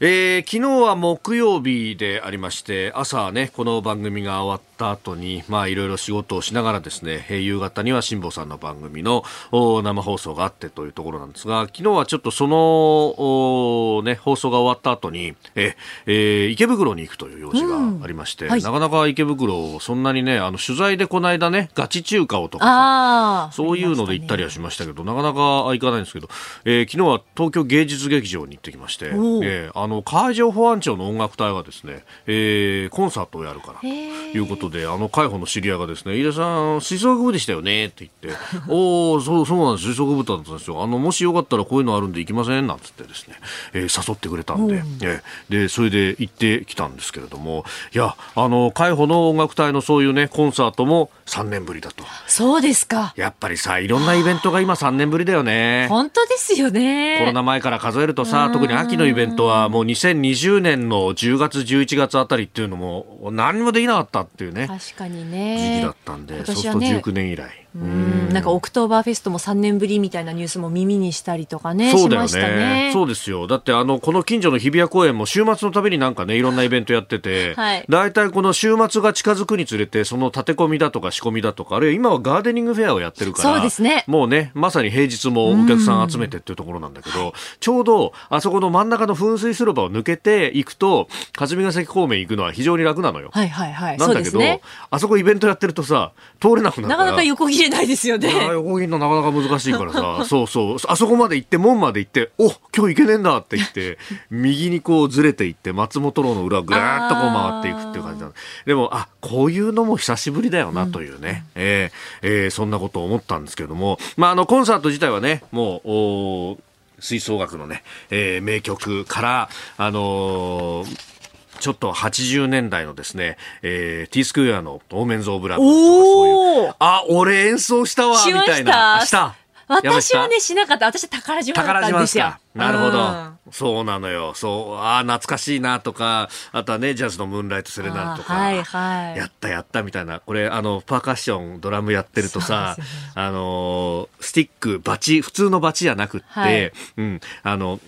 えー、昨日は木曜日でありまして朝ねこの番組が終わった後にまあいろいろ仕事をしながらですね夕方には辛坊さんの番組の生放送があってというところなんですが昨日はちょっとそのね放送が終わった後にえ、えー、池袋に行くという用事がありまして、うんはい、なかなか池袋そんなにねあの取材でこの間ねガチ中華をとかそういうので行ったりはしましたけど、ね、なかなか行かないんですけど、えー、昨日は東京芸術劇場に行ってきまして、えー、あの海上保安庁の音楽隊がですね、えー、コンサートをやるからということであの海保の知り合いがですね飯田さん吹奏楽部でしたよねって言って おおそうそうなんです吹奏楽部だったんですよ。あのもしよかったらこういうのあるんで行きません？なんつってですね、えー、誘ってくれたんで、えー、でそれで行ってきたんですけれどもいやあの海保の音楽隊のそういうねコンサートも3年ぶりだと。そうですか。やっぱりさいろんなイベントが今3年ぶりだよね。本当ですよね。コロナ前から数えるとさ特に秋のイベントはもう2020年の10月11月あたりっていうのも何もできなかったっていうね。確かにね。時期だったんで、ね、そうすると19年以来うん。なんかオクトーバーフェストも3年ぶりみたいなニュースも耳にしたりとかねそうだよね、ね、そうですよ。だってあのこの近所の日比谷公園も週末のたびになんかねいろんなイベントやってて大体、はい、この週末が近づくにつれてその立て込みだとか仕込みだとかあるいは今はガーデニングフェアをやってるからそうです、ね、もうねまさに平日もお客さん集めてっていうところなんだけどちょうどあそこの真ん中の噴水広場を抜けて行くと霞ヶ関方面行くのは非常に楽なのよ。はいはいはい。なんだけど、ね、あそこイベントやってるとさ通れなくなるなかなか横切れないですよね。横切るのなかなか難しいからさ。そうそう。あそこまで行って門まで行ってお今日行けねえんだって言って 右にこうずれていって松本楼の裏をぐらっとこう回っていくっていう感じなの。でもあこういうのも久しぶりだよなというね、うん、えー、えー、そんなことを思ったんですけれども、まあ、あのコンサート自体はねもうお吹奏楽のね、えー、名曲から、あのーちょっと80年代のですね、えー、T スクエアのオーメンズ・オブ・ラブとかそういう、あ、俺演奏したわ、みたいな。した。私はね、しなかった。私は宝島だったんですよ。なるほど、うん。そうなのよ。そう、ああ、懐かしいなとか、あとはね、ジャズのムーンライト・セレナーとか、はいはい、やったやったみたいな。これ、あの、パーカッション、ドラムやってるとさ、ね、あの、スティック、バチ、普通のバチじゃなくって、はい、うん、あの、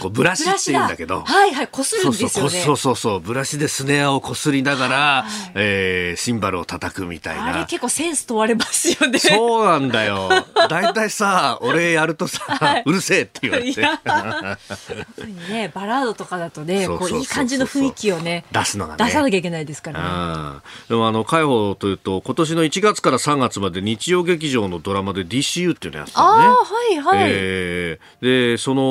こうブラシって言うんだけど。はいはい、こするんですよね。そうそうそうブラシでスネアをこすりながら、はい、えー、シンバルを叩くみたいな。あれ結構センス問われますよね。そうなんだよ。大体さ、俺やるとさ、はい、うるせえって言われて。ね、バラードとかだとね、こういい感じの雰囲気をね、出すのがね。出さなきゃいけないですからね。でもあの、海保というと、今年の1月から3月まで日曜劇場のドラマで DCU っていうのやってたのね。ああ、はいはい。えー、で、その、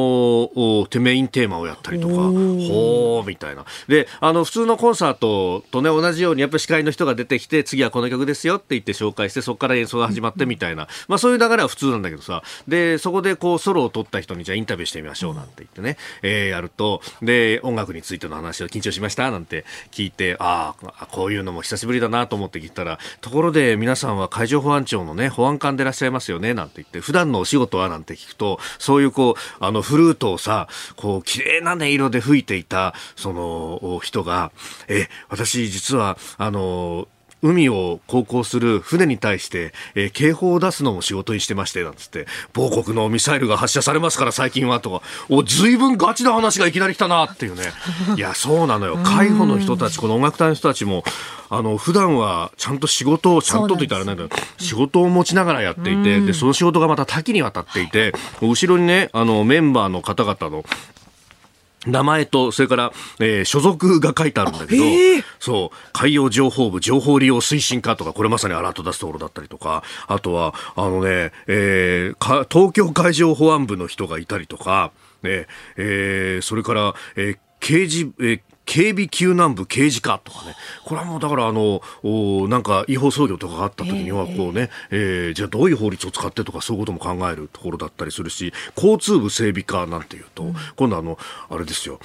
テメインテーマをやったりとかほうみたいな。であの普通のコンサートとね同じようにやっぱ司会の人が出てきて次はこの曲ですよって言って紹介してそこから演奏が始まってみたいな、まあ、そういう流れは普通なんだけどさ。でそこでこうソロを取った人にじゃあインタビューしてみましょうなんて言ってね、えー、やるとで音楽についての話を緊張しましたなんて聞いてああこういうのも久しぶりだなと思って聞いたらところで皆さんは海上保安庁のね保安官でいらっしゃいますよねなんて言って普段のお仕事はなんて聞くとそういうこうあのフルートをさこう綺麗な音色で吹いていたその人がえ私実はあの海を航行する船に対して、えー、警報を出すのも仕事にしてまして、なんつって、某国のミサイルが発射されますから最近は、とか、お、ずいぶんガチな話がいきなり来たな、っていうね。いや、そうなのよ。海保の人たち、この音楽隊の人たちも、あの、普段はちゃんと仕事を、ちゃんとと言ったらなんだ仕事を持ちながらやっていて、で、その仕事がまた多岐にわたっていて、後ろにね、あの、メンバーの方々の、名前と、それから、えー、所属が書いてあるんだけど、そう、海洋情報部情報利用推進課とか、これまさにアラート出すところだったりとか、あとは、あのね、えー、東京海上保安部の人がいたりとか、ね、えー、それから、えー、刑事、えー警備救難部刑事課とかね。これはもうだからあの、おなんか違法操業とかがあった時にはこうね、えー、じゃあどういう法律を使ってとかそういうことも考えるところだったりするし、交通部整備課なんていうと、うん、今度あの、あれですよ、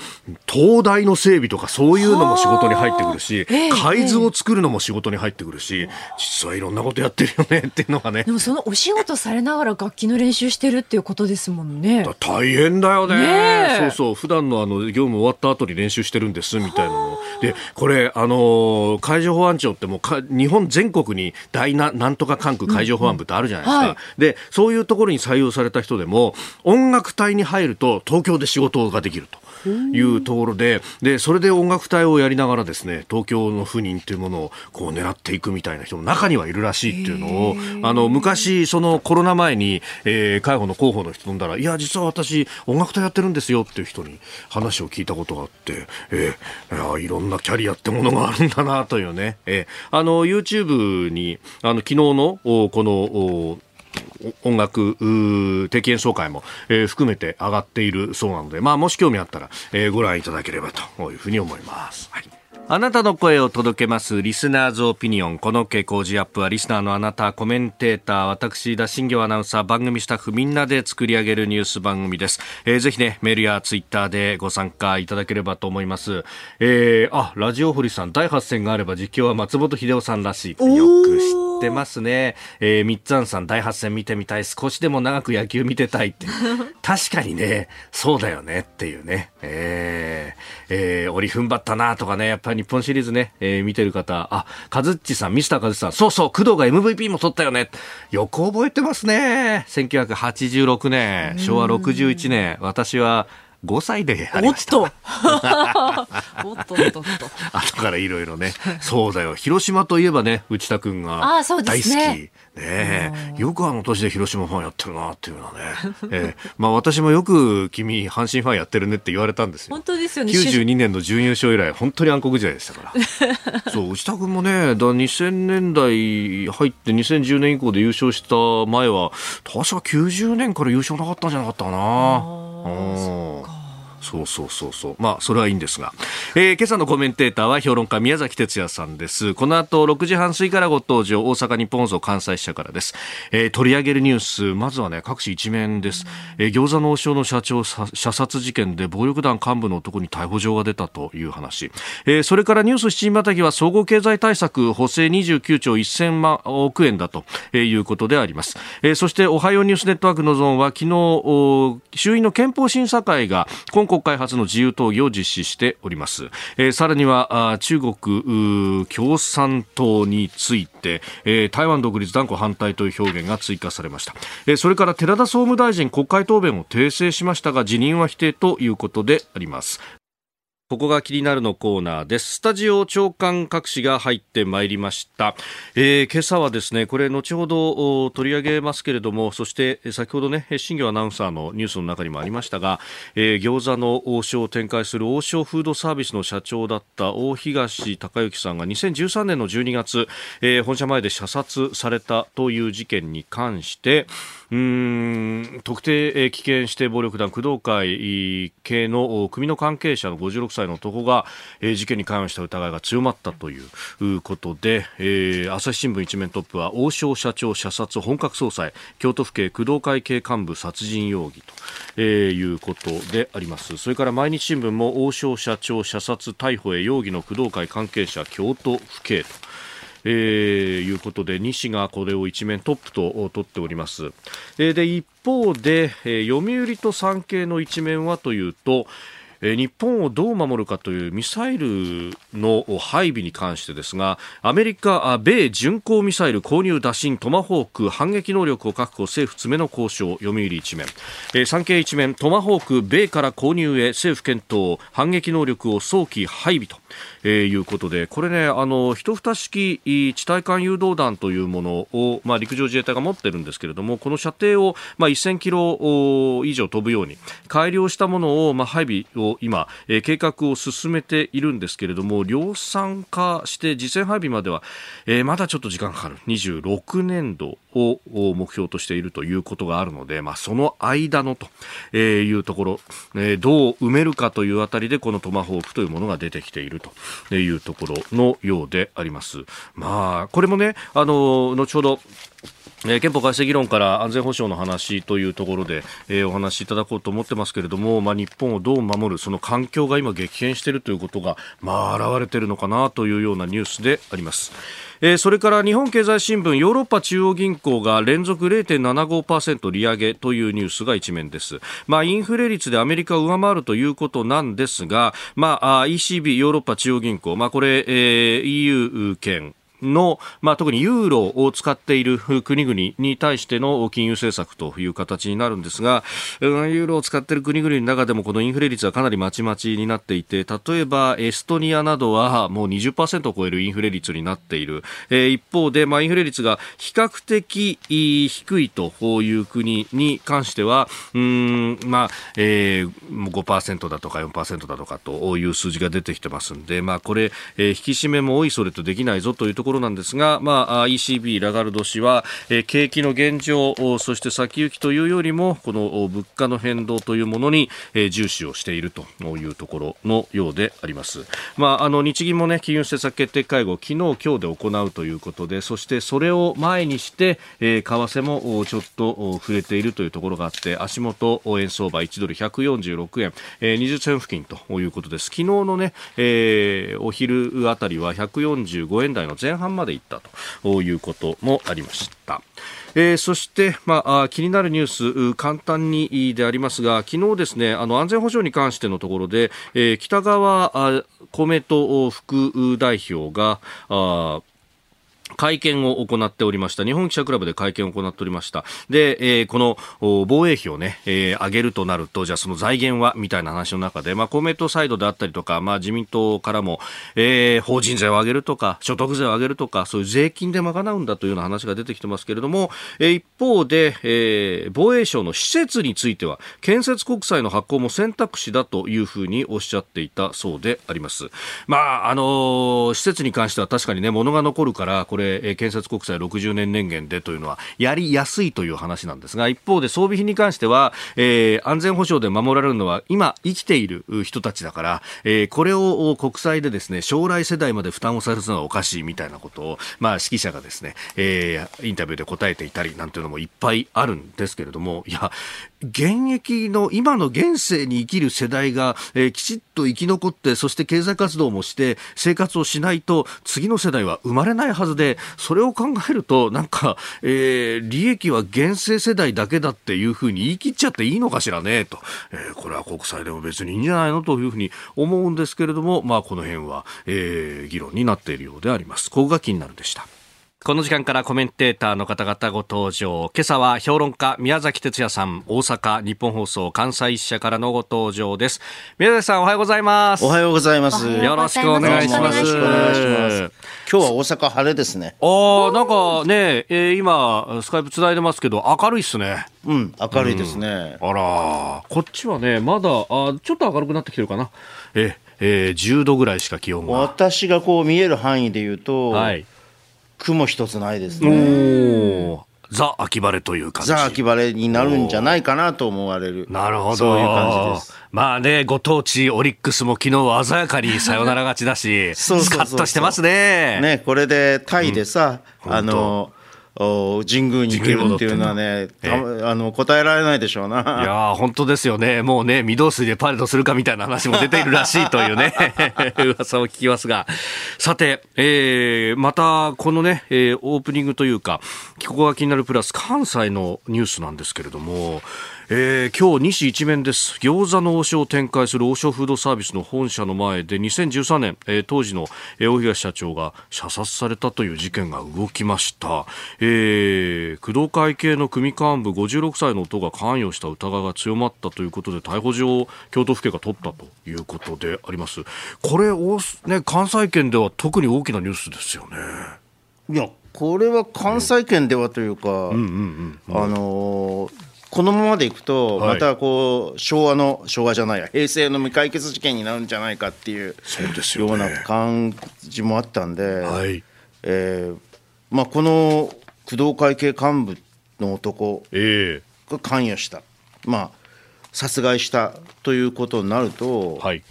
灯台の整備とかそういうのも仕事に入ってくるし、海図を作るのも仕事に入ってくるし、実はいろんなことやってるよね っていうのがね。でもそのお仕事されながら楽器の練習してるっていうことですもんね。大変だよね。ねそうそう、普段のあの業務終わった後に練習してるんですみたいなの。で、これ、あの海上保安庁ってもうか日本全国に大ななんとか管区海上保安部ってあるじゃないですか、うんはい、でそういうところに採用された人でも音楽隊に入ると東京で仕事ができると。いうところででそれで音楽隊をやりながらですね東京の赴任というものをこう狙っていくみたいな人も中にはいるらしいっていうのをあの昔そのコロナ前に、えー、介護の広報の人飛んだらいや実は私音楽隊やってるんですよっていう人に話を聞いたことがあって、えー、いいろんなキャリアってものがあるんだなというね、えー、あの YouTube にあの昨日のこの音楽定期演奏会も、えー、含めて上がっているそうなので、まあ、もし興味あったら、えー、ご覧いただければというふうに思います。はいあなたの声を届けます。リスナーズオピニオン。この傾向ジアップは、リスナーのあなた、コメンテーター、私、田新行アナウンサー、番組スタッフみんなで作り上げるニュース番組です。えー、ぜひね、メールやツイッターでご参加いただければと思います。えー、あ、ラジオ堀さん、第8戦があれば実況は松本秀夫さんらしい。よく知ってますね。えー、みっつんさん、第8戦見てみたい。少しでも長く野球見てたいって。確かにね、そうだよねっていうね。えー、えー、折り踏ん張ったなとかね、やっぱり日本シリーズね、えー、見てる方、あ、カズッチさん、ミスターカズッチさん、そうそう、工藤が MVP も取ったよね。よく覚えてますね。1986年、昭和61年、私は、5歳でありました。おっと おっとっとっと。後からいろいろね。そうだよ。広島といえばね、内田君が大好き。ねねよくあの年で広島ファンやってるなっていうのはね。えー、まあ私もよく君、阪神ファンやってるねって言われたんですよ。本当ですよね。92年の準優勝以来、本当に暗黒時代でしたから。そう、内田君もね、だ2000年代入って2010年以降で優勝した前は、確か90年から優勝なかったんじゃなかったかな。ああ。そうそうそうそう。まあ、それはいいんですが。えー、今朝のコメンテーターは評論家宮崎哲也さんです。この後6時半過ぎからご登場、大阪日本放送関西支社からです。えー、取り上げるニュース、まずはね、各紙一面です。えー、餃子の王将の社長射殺事件で暴力団幹部の男に逮捕状が出たという話。えー、それからニュース7時またぎは総合経済対策補正29兆1000万億円だということであります。えー、そしておはようニュースネットワークのゾーンは昨日、衆院の憲法審査会が今国会初の自由討議を実施しております。えー、さらには中国共産党について、えー、台湾独立断固反対という表現が追加されました。えー、それから寺田総務大臣国会答弁を訂正しましたが辞任は否定ということであります。ここが気になるのコーナーです。スタジオ長官各紙が入ってまいりました。えー、今朝はですね、これ後ほど取り上げますけれども、そして先ほどね、新業アナウンサーのニュースの中にもありましたが、えー、餃子の王将を展開する王将フードサービスの社長だった大東隆之さんが2013年の12月、えー、本社前で射殺されたという事件に関して、うん特定危険指定暴力団工藤会系の組の関係者の56歳の男が、えー、事件に関与した疑いが強まったということで、えー、朝日新聞一面トップは王将社長射殺本格捜査京都府警工藤会系幹部殺人容疑と、えー、いうことでありますそれから毎日新聞も王将社長射殺逮捕へ容疑の工藤会関係者京都府警とえー、いうことで西がこれを一面トップと取っております。えー、で一方で、えー、読売と産経の一面はというと、日本をどう守るかというミサイルの配備に関してですがアメリカ、米巡航ミサイル購入打診トマホーク反撃能力を確保政府詰めの交渉読売一面、えー、産経一面トマホーク米から購入へ政府検討反撃能力を早期配備とえー、いうことで、これね、あの、一蓋式地対艦誘導弾というものを、まあ、陸上自衛隊が持ってるんですけれども、この射程を、まあ、1000キロ以上飛ぶように改良したものを、まあ、配備をを今、えー、計画を進めているんですけれども、量産化して実戦配備までは、えー、まだちょっと時間かかる。26年度を目標としているということがあるので、まあ、その間のというところ、えー、どう埋めるかというあたりでこのトマホークというものが出てきているというところのようであります。まあ、これもね、あの、後ほど、え、憲法改正議論から安全保障の話というところで、えー、お話しいただこうと思ってますけれども、まあ、日本をどう守る、その環境が今激変しているということが、まあ、現れているのかなというようなニュースであります。えー、それから日本経済新聞ヨーロッパ中央銀行が連続0.75%利上げというニュースが一面です、まあ、インフレ率でアメリカを上回るということなんですが、まあ、ECB ヨーロッパ中央銀行、まあ、これ、えー、EU 圏の、まあ、特にユーロを使っている国々に対しての金融政策という形になるんですが、ユーロを使っている国々の中でもこのインフレ率はかなりまちまちになっていて、例えばエストニアなどはもう20%を超えるインフレ率になっている。えー、一方で、まあ、インフレ率が比較的低いという国に関しては、うん、まあ、えー、5%だとか4%だとかという数字が出てきてますんで、まあ、これ、えー、引き締めも多いそれとできないぞというところなんですが、まあ、ECB ラガルド氏は、え、景気の現状、そして先行きというよりも、この物価の変動というものに、え、重視をしているというところのようであります。まあ、あの、日銀もね、金融政策決定会合、昨日、今日で行うということで、そしてそれを前にして、え、為替もちょっと触れているというところがあって、足元円相場1ドル146円、えー、20銭付近ということです。昨日のね、えー、お昼あたりは145円台の前半まで行ったということもありました。えー、そして、まあ、気になるニュース、簡単にでありますが、昨日ですね、あの、安全保障に関してのところで、えー、北川公明党副代表が、あ会見を行っておりました。日本記者クラブで会見を行っておりました。で、えー、この防衛費をね、えー、上げるとなると、じゃあその財源はみたいな話の中で、まあ公明党サイドであったりとか、まあ自民党からも、えー、法人税を上げるとか、所得税を上げるとか、そういう税金で賄うんだというような話が出てきてますけれども、えー、一方で、えー、防衛省の施設については、建設国債の発行も選択肢だというふうにおっしゃっていたそうであります。まあ、あのー、施設に関しては確かにね、物が残るから、これ、れ、建設国債60年年限でというのはやりやすいという話なんですが一方で装備品に関しては、えー、安全保障で守られるのは今生きている人たちだから、えー、これを国債でですね将来世代まで負担をさせるのはおかしいみたいなことを、まあ、指揮者がですね、えー、インタビューで答えていたりなんていうのもいっぱいあるんですけれどもいや現役の今の現世に生きる世代が、えー、きちっと生き残ってそして経済活動もして生活をしないと次の世代は生まれないはずでそれを考えるとなんか、えー、利益は現世世代だけだっていうふうに言い切っちゃっていいのかしらねと、えー、これは国債でも別にいいんじゃないのというふうに思うんですけれども、まあ、この辺は、えー、議論になっているようであります。ここが気になるでした。この時間からコメンテーターの方々ご登場。今朝は評論家宮崎哲也さん、大阪日本放送関西支社からのご登場です。宮崎さんおはようございます。おはようございます。よろしくお願いします。よろしくお願いします。今日は大阪晴れですね。ああ、なんかね、えー、今スカイプ繋いでますけど明るいっすね。うん、明るいですね。うん、あら、こっちはねまだあちょっと明るくなってきてるかな。ええー、10度ぐらいしか気温が。私がこう見える範囲で言うと。はい。雲一つないですね。ザ・秋晴れという感じ。ザ・秋晴れになるんじゃないかなと思われる。なるほど。そういう感じです。まあね、ご当地オリックスも昨日は鮮やかにサヨナラ勝ちだし、そうスカッとしてますね。ね、これでタイでさ、うん、あの、神宮に行けるっていうのはね、あの答えられないでしょうな。いや本当ですよね、もうね、御堂水でパレードするかみたいな話も出ているらしいというね、噂を聞きますが、さて、えー、またこのね、えー、オープニングというか、ここが気になるプラス、関西のニュースなんですけれども、えー、今日西一面です。餃子の王将を展開する王将フードサービスの本社の前で2013年、えー、当時の、えー、大東社長が射殺されたという事件が動きました、えー、工藤会系の組幹部56歳の男が関与した疑いが強まったということで逮捕状を京都府警が取ったということであります。これ、ね、関西圏では特に大きなニュースですよね。いやこれは関西圏ではというか、あのーこのままでいくと、またこう昭和の昭和じゃないや平成の未解決事件になるんじゃないかっていうような感じもあったんで、はい。えーまあ、この工藤会系幹部の男えが関与した、まあ、殺害したということになると、えはい。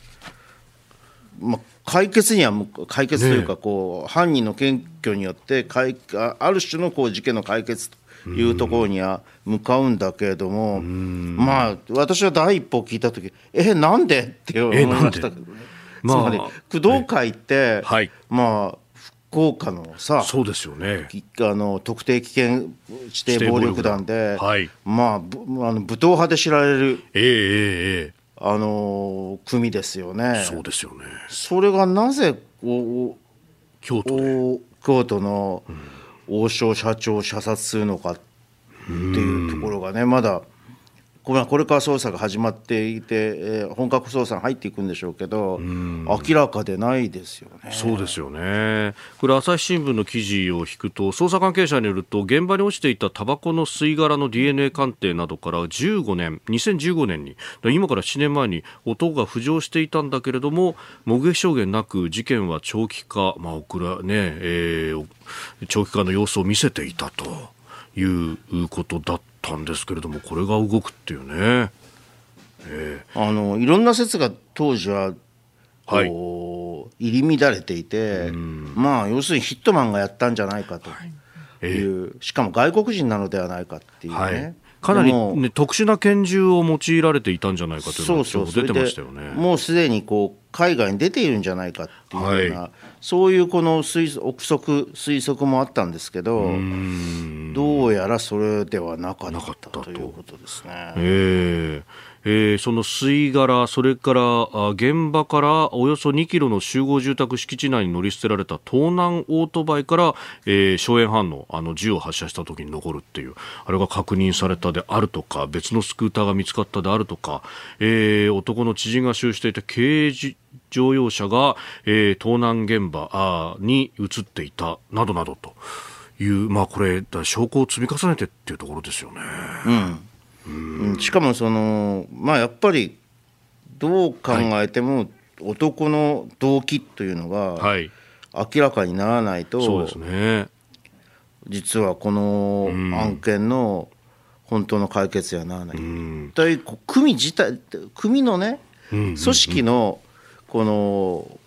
まあ、解決にはむ解決というかこう、犯人の検挙によって解あある種のこう事件の解決というところには向かうんだけれども、まあ私は第一歩聞いた時えなんでって思いましたけどね。まあつまり工藤会って、はいまあ福岡のさそうですよね。きあの特定危険指定暴力団で、はいまあぶあの武闘派で知られるえええええあの組ですよねえ。そうですよね。それがなぜお京都京都の王将社長を射殺するのかっていうところがねまだこれこれから捜査が始まっていて、えー本格捜査に入っていくんでしょうけど明らかでないですよね。そうですよね。これ朝日新聞の記事を引くと、捜査関係者によると、現場に落ちていたタバコの吸い殻の DNA 鑑定などから15年、2015年に、今から7年前に男が浮上していたんだけれども、目撃証言なく事件は長期化、まあ、遅らね、えー長期化の様子を見せていたということだったんですけれども、これが動くっていうね。あのいろんな説が当時ははい。こう入り乱れていて、まあ要するにヒットマンがやったんじゃないかと。い。う、しかも外国人なのではないかっていうね、はい。かなり、ね、特殊な拳銃を用いられていたんじゃないかというのが出てましたよね。もうすでにこう海外に出ているんじゃないかっていうような、そういうこの推測憶測推測もあったんですけどどうやらそれではなかったと。ということですね。えええーその吸い殻、それからあ現場からおよそ2キロの集合住宅敷地内に乗り捨てられた盗難オートバイから、えー硝煙反応、あの銃を発射した時に残るっていう、あれが確認されたであるとか、別のスクーターが見つかったであるとか、えー男の知人が所有していた軽自乗用車が、えー盗難現場あーに移っていたなどなどという、まあこれ、だ証拠を積み重ねてっていうところですよね。うんしかもそのまあやっぱりどう考えても男の動機というのがはい。明らかにならないと、そうですね。実はこの案件の本当の解決にはならない。う組自体組のね組織のこの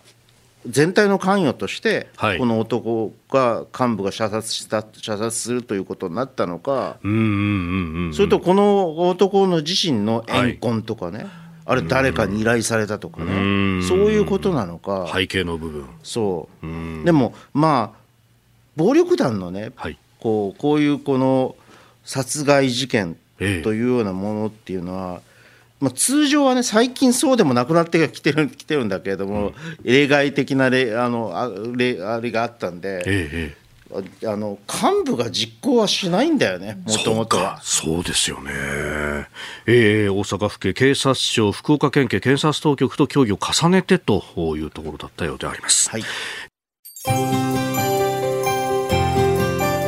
全体の関与としてはい。この男が幹部が射殺した射殺するということになったのか。それとこの男の自身の怨恨とかねあれ誰かに依頼されたとかねそういうことなのか。背景の部分。そう。でもまあ暴力団のねはい。こうこういうこの殺害事件ええ。というようなものっていうのは、まあ、通常はね最近そうでもなくなってきてる きてるんだけれども、例外的な例あのあ例あれがあったんで、えええああの幹部が実行はしないんだよねえ。もともとは。そうですよね。ええ大阪府警、警察庁、福岡県警、検察当局と協議を重ねてというところだったようであります。はい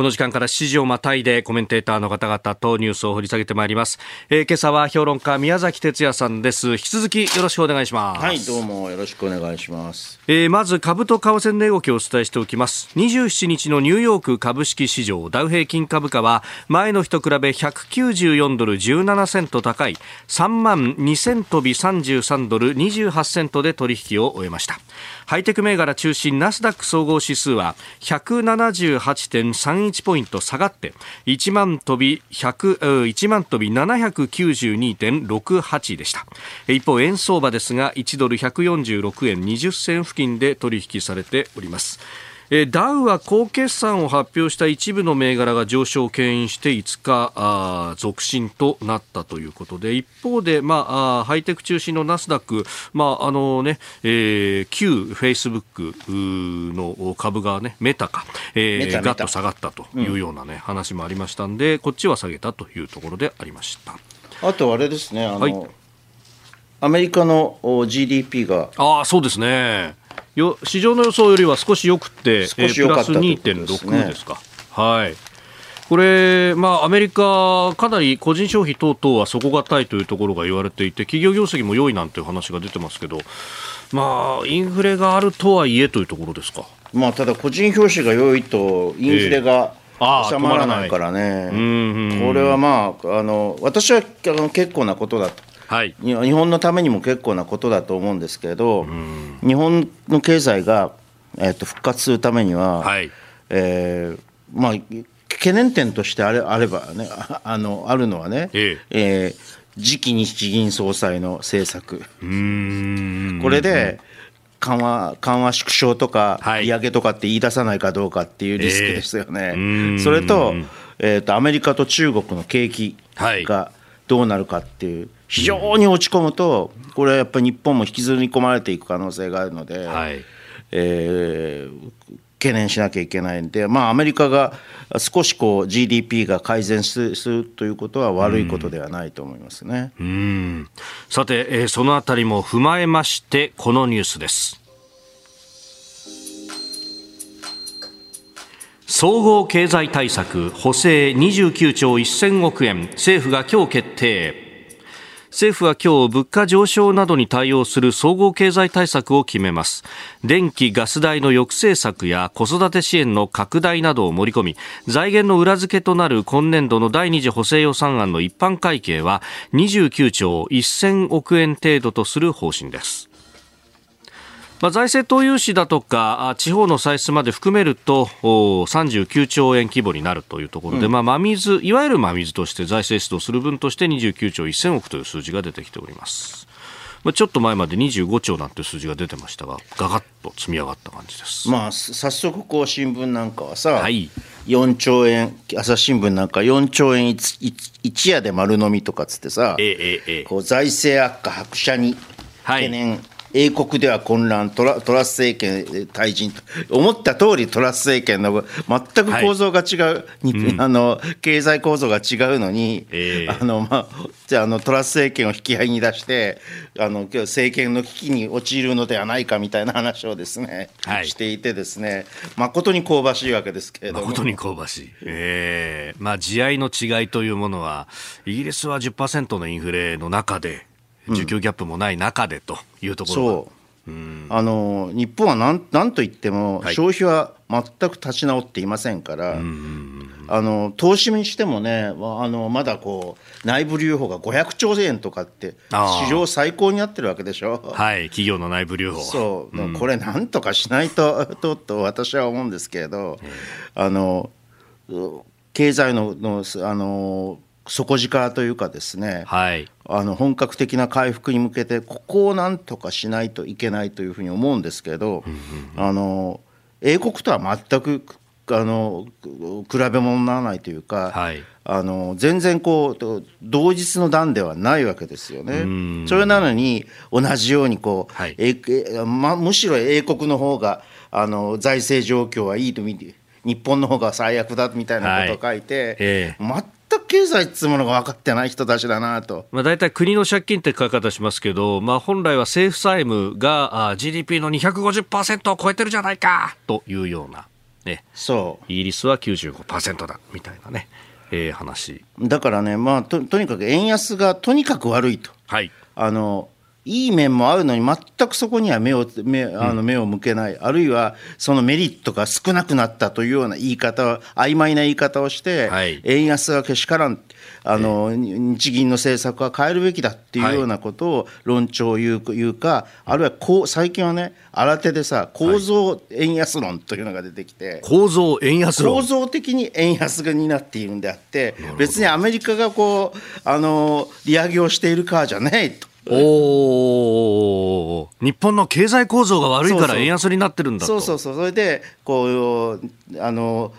この時間から7時をまたいでコメンテーターの方々とニュースを掘り下げてまいります。えー今朝は評論家宮崎哲也さんです。引き続きよろしくお願いします。はいどうもよろしくお願いします。えーまず株と為替の値動きをお伝えしておきます27日のニューヨーク株式市場ダウ平均株価は前の日と比べ194ドル17セント高い3万2000飛び33ドル28セントで取引を終えましたハイテク銘柄中心ナスダック総合指数は178.31ポイント下がって1万飛び100 1万飛び792.68でした。一方円相場ですが1ドル146円20銭付近で取引されております。えダウは高決算を発表した一部の銘柄が上昇を牽引して5日あ続伸となったということで一方で、まあ、ハイテク中心のナスダック、まああのねえー、旧フェイスブックの株が、ね、メタか、えー、ガッと下がったというような、ね、うん、話もありましたんでこっちは下げたというところでありました。あとあれですねあの、はい、アメリカの GDP が。あそうですねよ市場の予想よりは少しよくて、少しえー、プラス2.6ですか。はい。これ、まあ、アメリカ、かなり個人消費等々は底堅いというところが言われていて、企業業績も良いなんていう話が出てますけど、まあ、インフレがあるとはいえというところですか。まあ、ただ、個人表紙が良いと、インフレが、収まらないからね、これはまあ、あの私はあの結構なことだとはい、日本のためにも結構なことだと思うんですけど、日本の経済が、えー、と復活するためには、はい、えー、まあ、懸念点としてあれあればね あのあるのはね、ええ。えー、次期日銀総裁の政策。これで緩和緩和縮小とか利上げとかって言い出さないかどうかっていうリスクですよね、えー、それと,、えーと、アメリカと中国の景気がどうなるかっていう。非常に落ち込むと、これはやっぱり日本も引きずり込まれていく可能性があるので、はい、えー、懸念しなきゃいけないんで、まあ、アメリカが少しこう GDP が改善するということは悪いことではないと思いますね。うん、さて、えー、そのあたりも踏まえまして、このニュースです。総合経済対策補正29兆1000億円政府が今日決定政府は今日物価上昇などに対応する総合経済対策を決めます。電気・ガス代の抑制策や子育て支援の拡大などを盛り込み財源の裏付けとなる今年度の第二次補正予算案の一般会計は29兆1000億円程度とする方針です。まあ、財政投融資だとか地方の歳出まで含めると39兆円規模になるというところで、うん、まあ、真水いわゆる真水として財政出動する分として29兆1000億という数字が出てきております。まあ、ちょっと前まで25兆なんて数字が出てましたが、ががっと積み上がった感じです。まあ、早速こう新聞なんかはさ、はい、4兆円、朝日新聞なんか4兆円一夜で丸飲みとかつってさ、ええええ、こう財政悪化拍車に懸念、はい英国では混乱トラトラス政権退陣と思った通りトラス政権の全く構造が違う、はい。うん、あの経済構造が違うのに、えー、あのまあ、じゃあのトラス政権を引き合いに出してあの政権の危機に陥るのではないかみたいな話をですね、はい、していてですね誠に香ばしいわけですけれども。誠に香ばしい、えーまあ、地合いの違いというものはイギリスは10%のインフレの中で需給ギャップもない中でというところ、そう、うん、あの日本はなんなんといっても、消費は全く立ち直っていませんから、あの投資にしてもねあのまだこう内部留保が500兆円とかって史上最高になってるわけでしょ。はい企業の内部留保そう、うん、これなんとかしないと とと私は思うんですけれど、あの経済ののあの底力というかですね、はい、あの本格的な回復に向けてここをなんとかしないといけないというふうに思うんですけど、あの英国とは全くあの比べ物にならないというか、はい、あの全然こう同日の段ではないわけですよね。それなのに同じようにこう、はい、えま、むしろ英国の方があの財政状況はいいと見て日本の方が最悪だみたいなことを書いて、はい。えー、く経済っつうものが分かってない人たちだなと。まあ、大体国の借金って書き方しますけど、まあ、本来は政府債務が GDP の250%を超えてるじゃないかというような、ね、そうイギリスは95%だみたいなね、えー、話だからね、まあと、とにかく円安がとにかく悪いと。はいあのいい面もあるのに全くそこには目を目あの目を向けない、あるいはそのメリットが少なくなったというような言い方曖昧な言い方をして、はい。円安がけしからんあの、日銀の政策は変えるべきだっていうようなことを論調を言う言うかあるいはこう最近はね新手でさ構造円安論というのが出てきて。構造円安論。構造的に円安になっているんであって別にアメリカがこうあの利上げをしているからじゃないと。おー。日本の経済構造が悪いから円安になってるんだと。そうそうそう。それでこうあの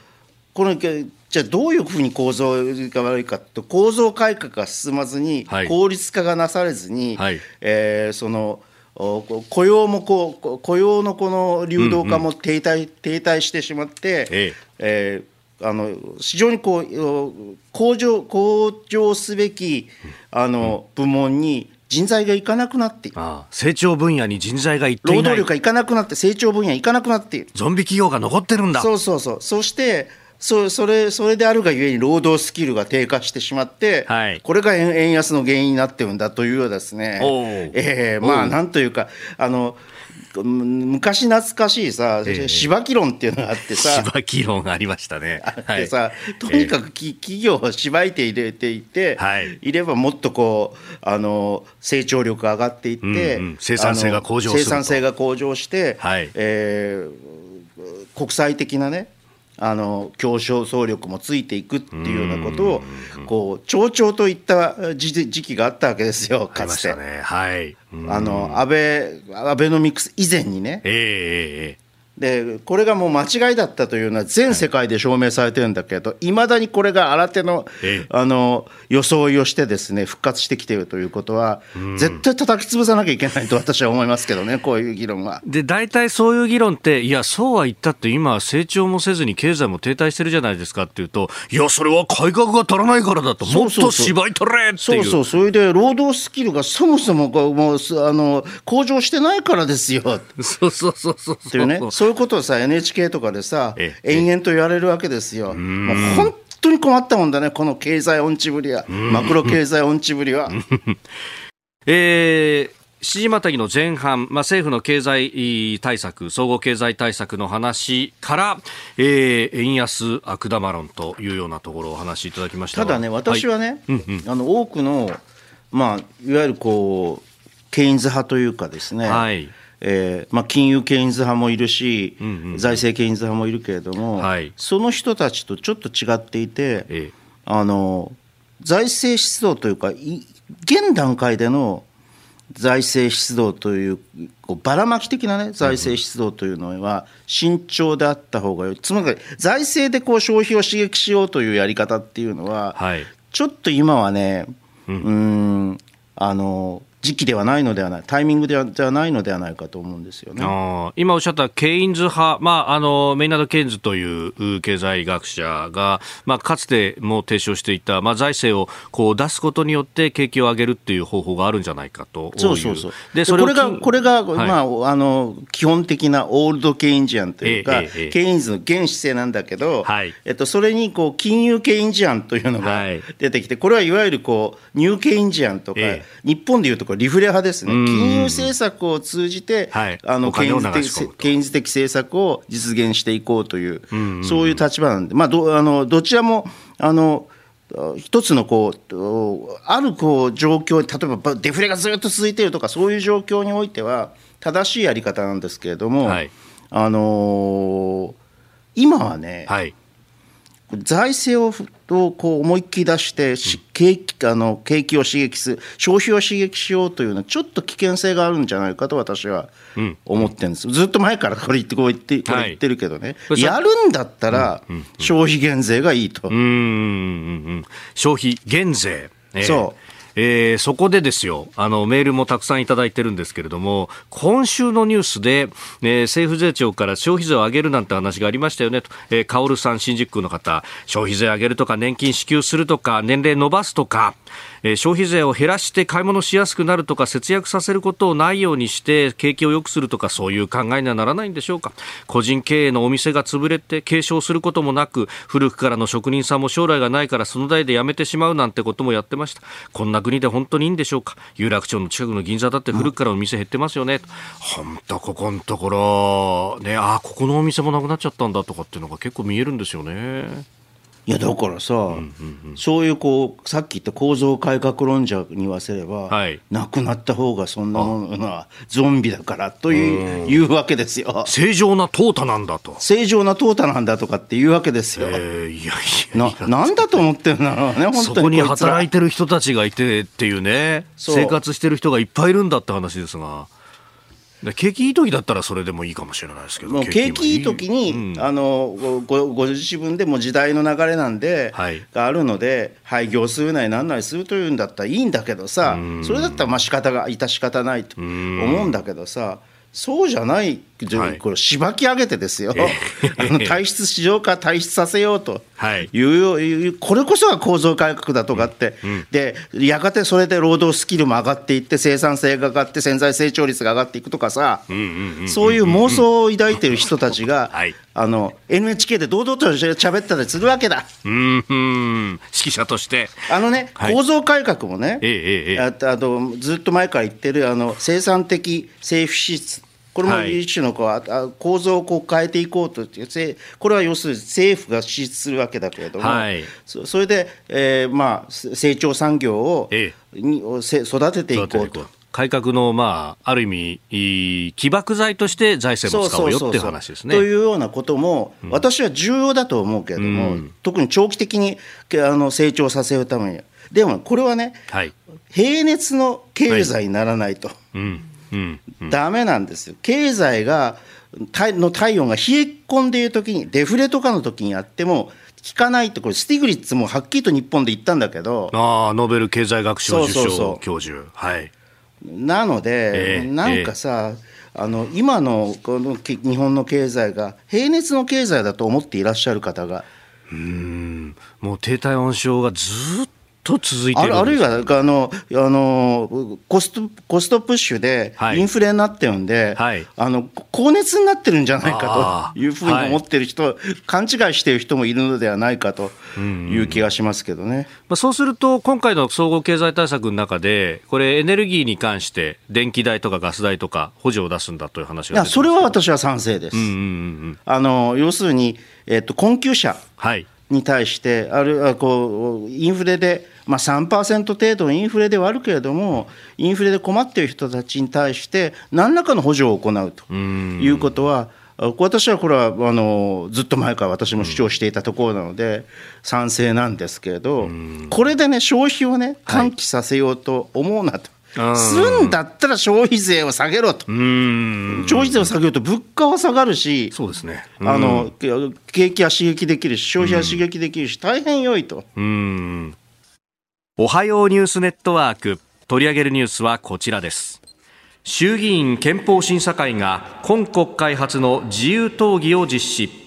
このじゃあどういうふうに構造が悪いかと構造改革が進まずに、はい。効率化がなされずに、はい。えーその雇用もこうこ雇用のこの流動化も停滞,、停滞してしまって、ええ。ーあの非常にこうお向上向上すべきあの、部門に人材がいかなくなっている。成長分野に人材がいってい労働力がいかなくなって成長分野いかなくなっている。ゾンビ企業が残ってるんだそうそうそう。そして、そそれそれであるがゆえに労働スキルが低下してしまって、はいこれが円円安の原因になってるんだというようですねえーまあなんというか、あのむ昔懐かしいさ、ええ。芝木論っていうのがあってさ、芝議論がありましたね。あってさ、とにかくき、企業をしばいて入れていて、はい。い、ればもっとこうあの成長力が上がっていって、うんうん。生産性が向上生産性が向上して、はい。えー国際的なねあの競争総力もついていくっていうようなことをこう長々といった時時期があったわけですよかつて。ましたね。はい。の安倍アベノミクス以前にね、ええええでこれがもう間違いだったというのは全世界で証明されてるんだけどいまだにこれが新手のええ。あの装いをしてですね復活してきているということは絶対叩き潰さなきゃいけないと私は思いますけどねこういう議論は。で大体そういう議論って、いや、そうは言ったって、今、成長もせずに経済も停滞してるじゃないですかっていうと、いや、それは改革が足らないからだと、もっとそうそう。そう芝居取れっていう。そうそう。それで労働スキルがそもそもこうもうすあの向上してないからですよ。そうそうそうそう。っていうね。そういうことをさ NHK とかでさええ延々と言われるわけですよ。もう本当に困ったもんだねこの経済音痴ぶりは。マクロ経済音痴ぶりは。えー七時またぎの前半、まあ、政府の経済対策、総合経済対策の話から、えー円安悪玉論というようなところをお話しいただきましたが。ただね、私はね、うんうん。あの多くの、まあ、いわゆるこうケインズ派というかですね、はいえーまあ、金融ケインズ派もいるし、うんうんうん。財政ケインズ派もいるけれども、はい。その人たちとちょっと違っていて、えあの財政出動というか、い現段階での財政出動という、こうばらまき的な、ね、財政出動というのは、慎重であった方がよい、つまり財政でこう消費を刺激しようというやり方っていうのは、はい。ちょっと今はね、ううんん、あの時期ではないのではない、タイミングではではないのではないかと思うんですよね。あー今おっしゃったケインズ派、まあ、あのメイナード・ケインズというう経済学者が、まあ、かつても提唱していた、まあ、財政をこう出すことによって景気を上げるっていう方法があるんじゃないかといそうそうそう。でそれをこれが、金これが、はい。まあ、あの、基本的なオールドケインジアンというか、ええええケインズの原姿勢なんだけど、はい。えっと、それに、こう、金融ケインジアンというのがはい。出てきて、これはいわゆる、こう、ニューケインジアンとか、え日本でいうと、これリフレ派ですね。うん。金融政策を通じて、はい。あの、ケインズ的、ケインズ的政策を実現していこうという、そういう立場なんで、まあ、ど、あの、どちらも、あの、一つのこうあるこう状況、例えばデフレがずっと続いているとか、そういう状況においては、正しいやり方なんですけれども、はい。あのー今はね、はい財政をこう思いっきり出して、し景気あの景気を刺激する、消費を刺激しようというのは、ちょっと危険性があるんじゃないかと私はうん。思ってるんです、ずっと前からこれ言ってこう言ってこれはい言ってるけどね、これさやるんだったら、消費減税がいいと。うーんうんうん。消費減税、えーそうえーそこでですよあのメールもたくさんいただいてるんですけれども今週のニュースで、えー政府税調から消費税を上げるなんて話がありましたよねと、えー、薫さん新宿区の方消費税上げるとか年金支給するとか年齢伸ばすとか、えー、消費税を減らして買い物しやすくなるとか節約させることをないようにして景気を良くするとかそういう考えにはならないんでしょうか。個人経営のお店が潰れて継承することもなく古くからの職人さんも将来がないからその代で辞めてしまうなんてこともやってました。こんな国で本当にいいんでしょうか。有楽町の近くの銀座だって古くからお店減ってますよね、本当ここのところねあここのお店もなくなっちゃったんだとかっていうのが結構見えるんですよね。いやだからさ、うんうんうん、そういうこうさっき言った構造改革論者に言わせれば、はい、亡くなった方がそんなものはゾンビだからといういうわけですよ。正常な淘汰なんだと。正常な淘汰なんだとかっていうわけですよ、えー、いやいやななんだと思ってるんだろうね 本当にそこに働いてる人たちがいてっていうね。生活してる人がいっぱいいるんだって話ですが。景気いい時だったらそれでもいいかもしれないですけど景気いい。時に、うん、あのごご自分でも時代の流れなんで、はい、があるので廃業するなりなんなりするというんだったらいいんだけどさそれだったらまあ仕方が致し方ないと思うんだけどさそうじゃない、これしばき上げてですよ、あの体質市場化体質させようと。い。う、はい、これこそが構造改革だとかって、でやがてそれで労働スキルも上がっていって生産性が上がって潜在成長率が上がっていくとかさ、そういう妄想を抱いてる人たちが、はい、あの NHK で堂々と喋ったりするわけだ。うん指揮者として。あのね、構造改革もね、えええ、ああとずっと前から言ってるあの生産的政府支出これも一種のこう構造をこう変えていこうとこれは要するに政府が支出するわけだけれども、はい、それで、えーまあ、成長産業を、ええ、に育てていこうと。改革の、まあ、ある意味、起爆剤として財政も使おうよっていう話ですね。というようなことも、私は重要だと思うけれども、うん、特に長期的にあの成長させるために。でもこれはね、はい、平熱の経済にならないと。はいうんだめなんですよ。経済がの体温が冷え込んでいるときに、デフレとかのときにやっても、効かないって、これ、スティグリッツもはっきりと日本で言ったんだけど、ああ、ノーベル経済学賞受賞教授。はい、なので、えー、なんかさ、えー、あの今のこの日本の経済が平熱の経済だと思っていらっしゃる方が。うんもう低体温症がずっと続いてあるいはあのあのコストコストプッシュでインフレになってるんで、はい、あの高熱になってるんじゃないかというふうに思ってる人、はい、勘違いしている人もいるのではないかという気がしますけどね、まあ、そうすると、今回の総合経済対策の中で、これ、エネルギーに関して、電気代とかガス代とか、補助を出すんだという話がいやそれは私は賛成です。あの要するに、えっと、困窮者、はいに対して、あるいはこうインフレで、まあ、3%程度のインフレではあるけれども、インフレで困っている人たちに対して、何らかの補助を行うということは、私はこれはあのずっと前から私も主張していたところなので、賛成なんですけれど、これでね、消費をね、喚起させようと思うなと。するんだったら消費税を下げろと、消費税を下げると物価は下がるし、そうですね、あの景気は刺激できるし、消費は刺激できるし、大変良いと。おはようニュースネットワーク、取り上げるニュースはこちらです。衆議院憲法審査会が今国会初の自由討議を実施。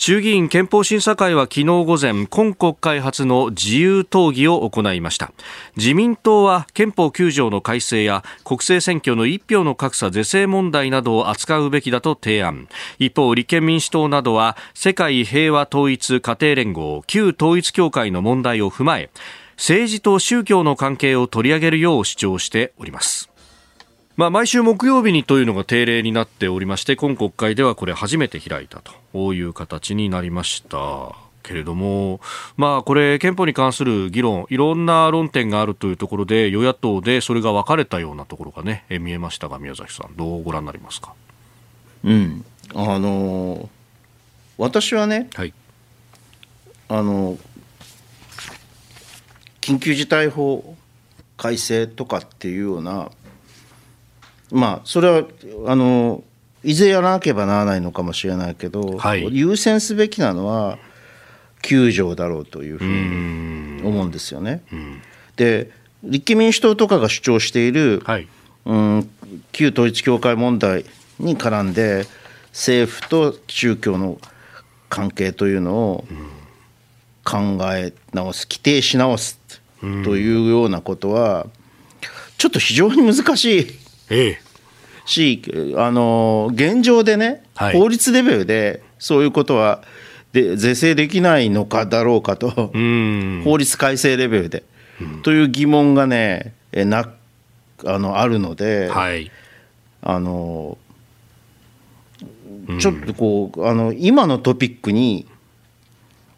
衆議院憲法審査会は昨日午前今国会初の自由討議を行いました。自民党は憲法9条の改正や国政選挙の一票の格差是正問題などを扱うべきだと提案。一方立憲民主党などは世界平和統一家庭連合旧統一協会の問題を踏まえ政治と宗教の関係を取り上げるよう主張しております。まあ、毎週木曜日にというのが定例になっておりまして今国会ではこれ初めて開いたという形になりました。けれども、まあ、これ憲法に関する議論いろんな論点があるというところで与野党でそれが分かれたようなところがね見えましたが宮崎さんどうご覧になりますか？うん。あの私はね、はい、あの緊急事態法改正とかっていうようなまあそれはあのいずれやらなければならないのかもしれないけど、はい、優先すべきなのは9条だろうというふうに思うんですよね。で立憲民主党とかが主張している、はい、うん旧統一教会問題に絡んで政府と宗教の関係というのを考え直す規定し直すというようなことは、ちょっと非常に難しい。ええ。し、あの現状でね、はい。法律レベルでそういうことはで是正できないのかだろうかと、うん。法律改正レベルで、という疑問がね、えなあのあるので、はい。あのちょっとこうあの今のトピックに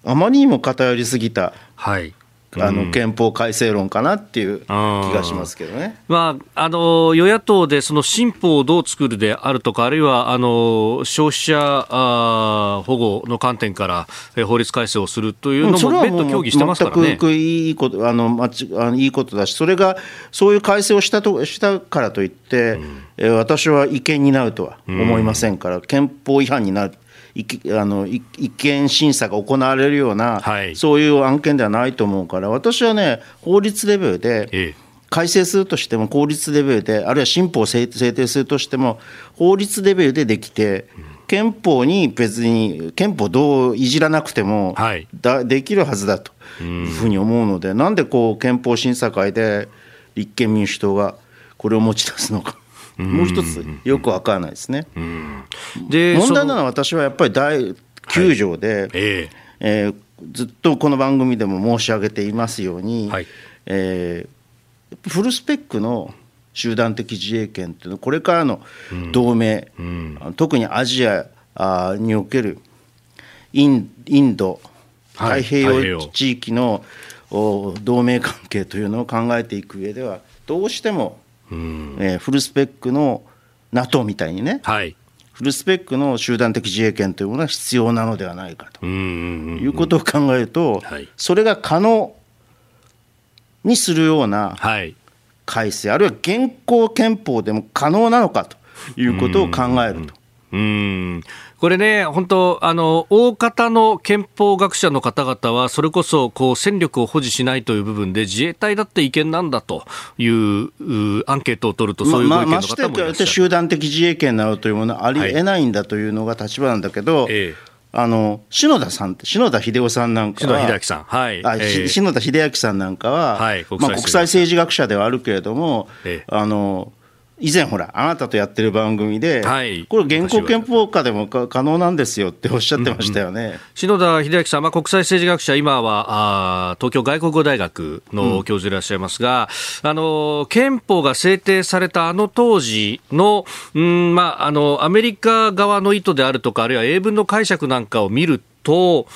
あまりにも偏りすぎたはいあの憲法改正論かなっていう気がしますけどね。まあ、あの与野党でその新法をどう作るであるとか、あるいはあの消費者あー保護の観点からえ法律改正をするというのも、別途協議してますからね全。くいいことあのまちあのいいことだし、それがそういう改正をしたとしたからといって、えー私は違憲になるとは思いませんから、憲法違反になる。あのい違憲審査が行われるような、はい。そういう案件ではないと思うから、私はね、法律レベルで、ええ。改正するとしても法律レベルであるいは新法を制制定するとしても法律レベルでできて憲法に別に憲法どういじらなくてもはい。だできるはずだというふうに思うのでなんでこう憲法審査会で立憲民主党がこれを持ち出すのかもう一つよくわからないですね。で問題なのそは私はやっぱり第9条で、ええ。ーずっとこの番組でも申し上げていますように、はい。えーフルスペックの集団的自衛権というのはこれからの同盟、特にアジアにおけるインインドはい。太平洋。洋地域のお同盟関係というのを考えていく上ではどうしても、えーフルスペックの NATO みたいにね。えはい。フルスペックの集団的自衛権というものが必要なのではないかと。うんうんうん。いうことを考えると、はい。それが可能にするようなはい。改正、あるいは現行憲法でも可能なのかということを考えると。うんこれね、本当、あの大方の憲法学者の方々は、それこそこう戦力を保持しないという部分で、自衛隊だって違憲なんだといううアンケートを取ると、そういうご意見のまして方もいらっしゃる。集団的自衛権などというものはありえないんだというのが立場なんだけど、ええあの篠田さんって、篠田秀夫さんなんかは、篠田秀明さん、はい、ええ篠田秀明さんなんかは、はい国際まあ、国際政治学者ではあるけれども、ええあの以前、ほら、あなたとやってる番組で、はい。これ、現行憲法下でもか可能なんですよっておっしゃってましたよね。篠田秀明さん、まあ、国際政治学者、今はあー東京外国語大学の教授でいらっしゃいますが、あの憲法が制定されたあの当時の,、うんまあ、あのアメリカ側の意図であるとか、あるいは英文の解釈なんかを見ると、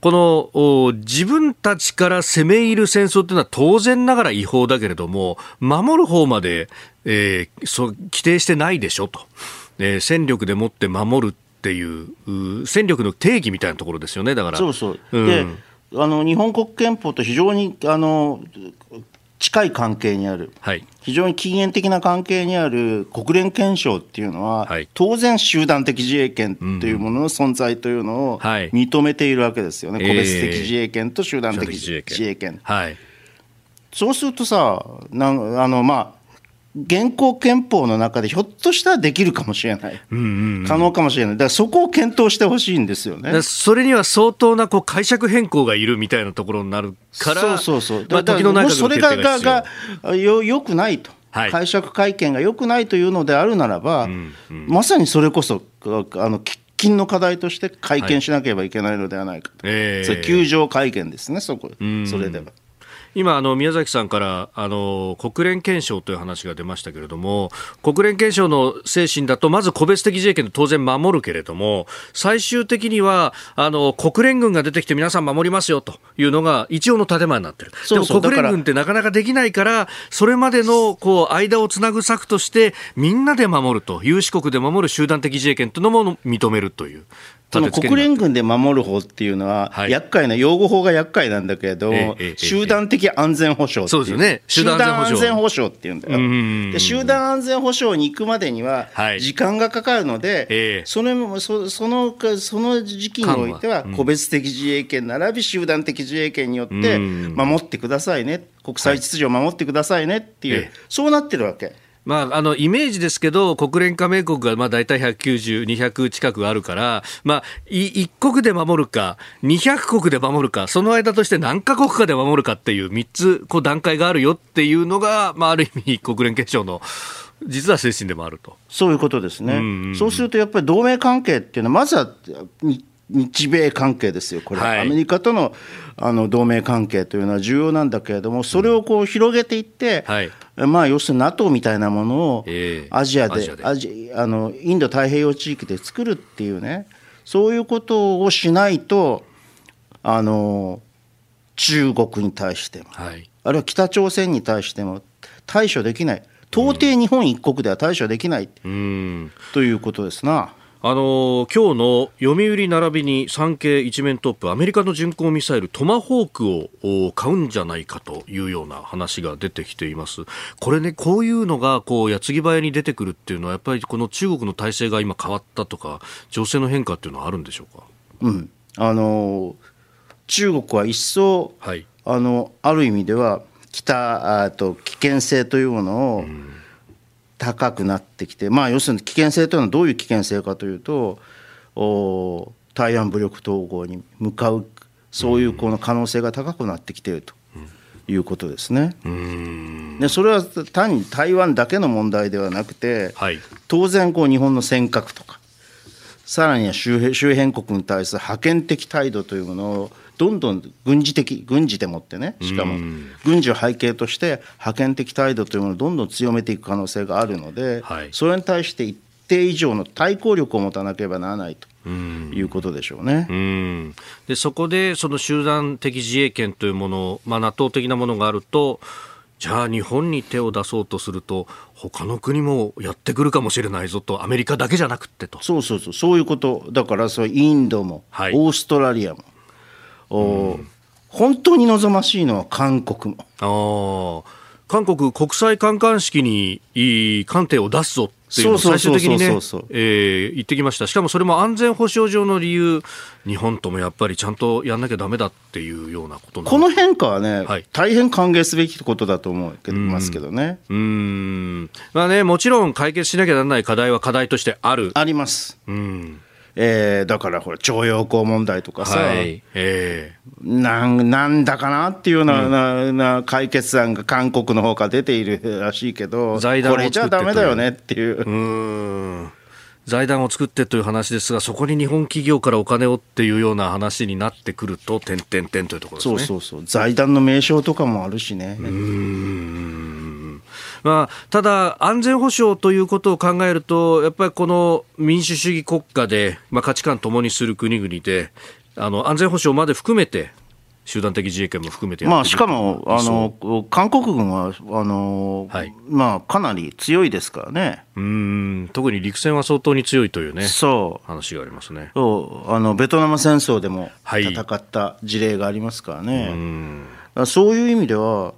このお自分たちから攻め入る戦争というのは当然ながら違法だけれども、守る方まで、えーそう規定してないでしょと、えー戦力でもって守るっていうう戦力の定義みたいなところですよね、だから。そうそう、うん。であの日本国憲法と非常にあの近い関係にある、はい。非常に起源的な関係にある国連憲章っていうのは、はい。当然、集団的自衛権というものの存在というのをはい。認めているわけですよね、ええ。個別的自衛権と集団的自衛権。はい。そうするとさ、なんあのまあ、現行憲法の中でひょっとしたらできるかもしれない、可能かもしれない、だからそこを検討してほしいんですよね。それには相当なこう解釈変更がいるみたいなところになるから、そうそうそう、まあ、だ時の内閣のもしそれががががよよくないと、はい。解釈会見がよくないというのであるならば、まさにそれこそあの喫緊の課題として会見しなければいけないのではないかと、ええ。それ休場会見ですね、そこ、それでは。今あの、宮崎さんからあの国連憲章という話が出ましたけれども、国連憲章の精神だと、まず個別的自衛権で当然守るけれども、最終的にはあの国連軍が出てきて、皆さん守りますよというのが一応の建前になってる、そうそうでも国連軍ってなかなかできないから、それまでのこう間をつなぐ策として、みんなで守ると、有志国で守る集団的自衛権というのも認めるという。その国連軍で守る法っていうのは、はい。厄介な、用語法が厄介なんだけれど集団的安全保障っていそうですよね。集団安全保障。っていうんだよ。ん。で。集団安全保障に行くまでにははい、時間がかかるので、ええ。そのそそのその時期においては、個別的自衛権並び集団的自衛権によってうん。守ってくださいね、国際秩序を守ってくださいねっていう、ええ。そうなってるわけ。まあ、あのイメージですけど、国連加盟国がまあ大体190、200近くあるから、まあ、1国で守るか、200国で守るか、その間として何カ国かで守るかっていう3つこう段階があるよっていうのが、まあ、ある意味、国連憲章の実は精神でもあると。そういうことですね、うんうんうん、そうするとやっぱり同盟関係っていうのは、まずは日米関係ですよ、これ、はい、アメリカとのあの同盟関係というのは重要なんだけれども、それをこう広げていって、はい、まあ、要するに NATO みたいなものをアジアで、アジあのインド太平洋地域で作るっていうね、そういうことをしないと、あの中国に対しても、はい、あるいは北朝鮮に対しても対処できない。到底日本一国では対処できない、うん、ということですな。あの今日の読売並びに産経一面トップアメリカの巡航ミサイルトマホークを買うんじゃないかというような話が出てきています。これねこういうのがこう矢継ぎ早に出てくるっていうのはやっぱりこの中国の体制が今変わったとか情勢の変化っていうのはあるんでしょうか？うん。あの中国は一層、はい、あのある意味では北あと危険性というものを、高くなってきて、まあ、要するに危険性というのはどういう危険性かというとお台湾武力統合に向かうそういうこの可能性が高くなってきているということですね。でそれは単に台湾だけの問題ではなくて、はい、当然こう日本の尖閣とかさらには周辺国に対する覇権的態度というものをどんどん軍事的軍事でもってねしかも軍事を背景として覇権的態度というものをどんどん強めていく可能性があるので、はい、それに対して一定以上の対抗力を持たなければならないと。いうことでしょうね。うでそこでその集団的自衛権というもの、まあ、NATO 的なものがあるとじゃあ日本に手を出そうとすると他の国もやってくるかもしれないぞとアメリカだけじゃなくてと。そうそうそう。そういうこと。だからそインドも、はい、オーストラリアも。お本当に望ましいのは韓国も。あ韓国国際観艦式にいい艦艇を出すぞっていうのを最終的にね、え言ってきました。しかもそれも安全保障上の理由、日本ともやっぱりちゃんとやんなきゃだめだっていうようなことこの変化はね、はい、大変歓迎すべきことだと思いますけどね。うん。まあね、もちろん解決しなきゃならない課題は課題としてある。あります。うん。えー、だからほら徴用工問題とかさ、はいえー、なんなんだかなっていうようなうん、なな解決案が韓国の方から出ているらしいけどこれじゃだめだよねっていう。うん財団を作ってという話ですが、そこに日本企業からお金をっていうような話になってくると、点々点というところですね。そうそうそう。財団の名称とかもあるしね。うん。まあ、ただ、安全保障ということを考えると、やっぱりこの民主主義国家で、まあ、価値観ともにする国々で、あの安全保障まで含めて集団的自衛権も含めてまあ、しかもあの韓国軍はあの、はい、まあ、かなり強いですからね。うん。特に陸戦は相当に強いというねそう。話がありますね。そう。あのベトナム戦争でも戦った事例がありますからね、はい、そういう意味では、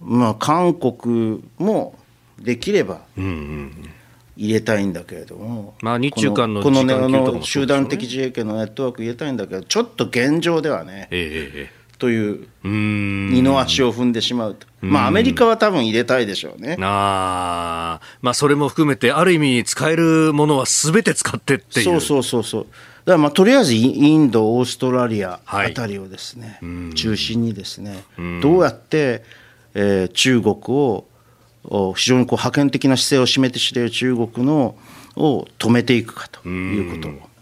まあ、韓国もできれば、入れたいんだけれども、まあ、日中間のこのね、の集団的自衛権のネットワーク入れたいんだけど、ちょっと現状ではね、えー、という二の足を踏んでしまうと、まあ、アメリカは多分入れたいでしょうね。あまあ、それも含めて、ある意味、使えるものはすべて使ってっていう。そうそうそうそう。だからまあとりあえずインド、オーストラリアあたりをですね、はい、中心にですね、どうやって、えー、中国を非常にこう覇権的な姿勢を示している中国のを止めていくかということ。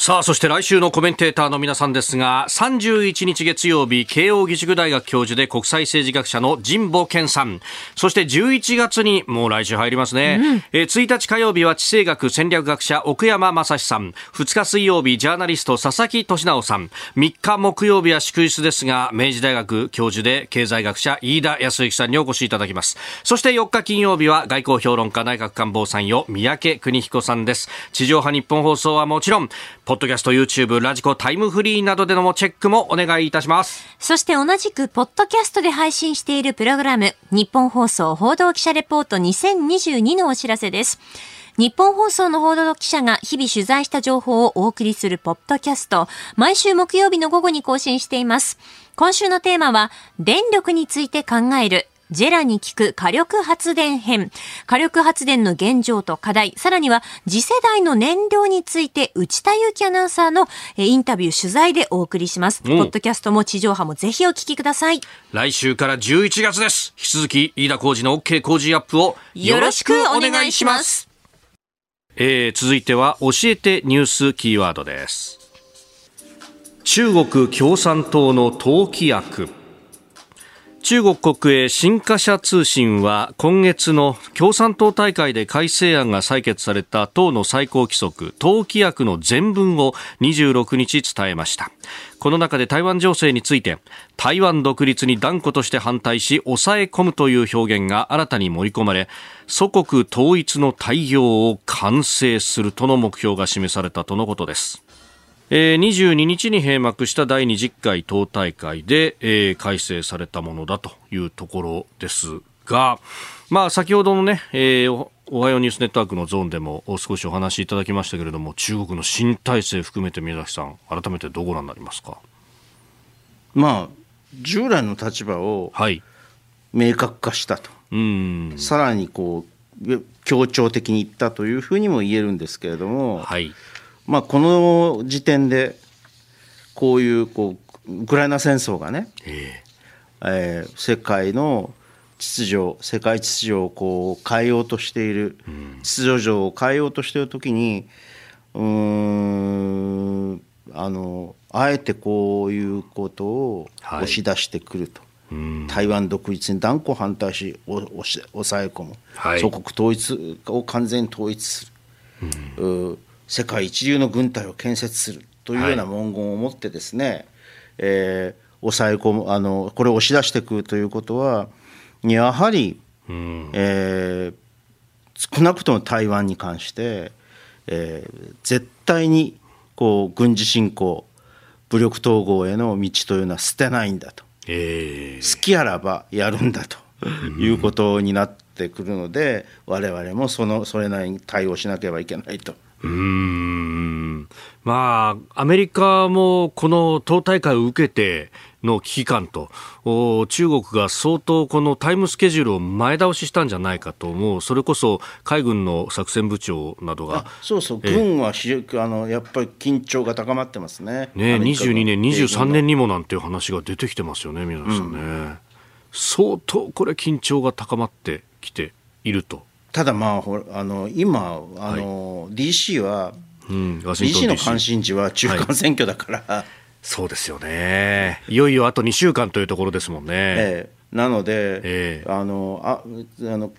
さあ、そして来週のコメンテーターの皆さんですが、31日月曜日、慶応義塾大学教授で国際政治学者の神保健さん。そして11月に、もう来週入りますね。うん、え1日火曜日は地政学戦略学者奥山正史さん。2日水曜日、ジャーナリスト佐々木俊直さん。3日木曜日は祝日ですが、明治大学教授で経済学者飯田康之さんにお越しいただきます。そして4日金曜日は外交評論家内閣官房参与三宅邦彦さんです。地上波日本放送はもちろん、ポッドキャスト、YouTube、ラジコ、タイムフリーなどでのチェックもお願いいたします。そして同じく、ポッドキャストで配信しているプログラム、日本放送報道記者レポート2022のお知らせです。日本放送の報道記者が日々取材した情報をお送りするポッドキャスト、毎週木曜日の午後に更新しています。今週のテーマは、電力について考えるジェラに聞く火力発電編。火力発電の現状と課題、さらには次世代の燃料について内田祐樹アナウンサーのインタビュー取材でお送りします。ポッドキャストも地上波もぜひお聞きください。来週から11月です。引き続き飯田浩二の OK 工事アップをよろしくお願いします。えー、続いては教えてニュースキーワードです。中国共産党の党規約。中国国営新華社通信は今月の共産党大会で改正案が採決された党の最高規則党規約の全文を26日伝えました。この中で台湾情勢について台湾独立に断固として反対し抑え込むという表現が新たに盛り込まれ祖国統一の対応を完成するとの目標が示されたとのことです。えー、22日に閉幕した第20回党大会で、えー、改正されたものだというところですが、まあ、先ほどのね、えー、おはようニュースネットワークのゾーンでも少しお話しいただきましたけれども中国の新体制含めて宮崎さん改めてどうご覧になりますか？まあ従来の立場を明確化したと、はい、さらにこう強調的に言ったというふうにも言えるんですけれども、はいまあ、この時点でこういうこうウクライナ戦争がね、えー、えー、世界の秩序世界秩序をこう変えようとしている、うん、秩序上を変えようとしている時にうんあのあえてこういうことを押し出してくると。はい台湾独立に断固反対し抑え込む、はい、祖国統一を完全に統一する、うん、世界一流の軍隊を建設するというような文言を持ってですね、はい、えー、抑え込むあのこれを押し出していくということはやはり、うん、えー、少なくとも台湾に関して、えー、絶対にこう軍事侵攻武力統合への道というのは捨てないんだと、えー、好きあらばやるんだということになってくるので、我々もそのそれなりに対応しなければいけないと。うん。まあ、アメリカもこの党大会を受けての危機感と中国が相当このタイムスケジュールを前倒ししたんじゃないかと思うそれこそ海軍の作戦部長などが。そうそう軍はあのやっぱり緊張が高まってますね。ね22年23年にもなんていう話が出てきてますよね宮崎さんね、うん、相当これ緊張が高まってきているとただまああの今あの、はい、DC は、うん、DC の関心事は中間選挙だから、はい、そうですよね。いよいよあと2週間というところですもんね、ええ、なので、ええ、あのああの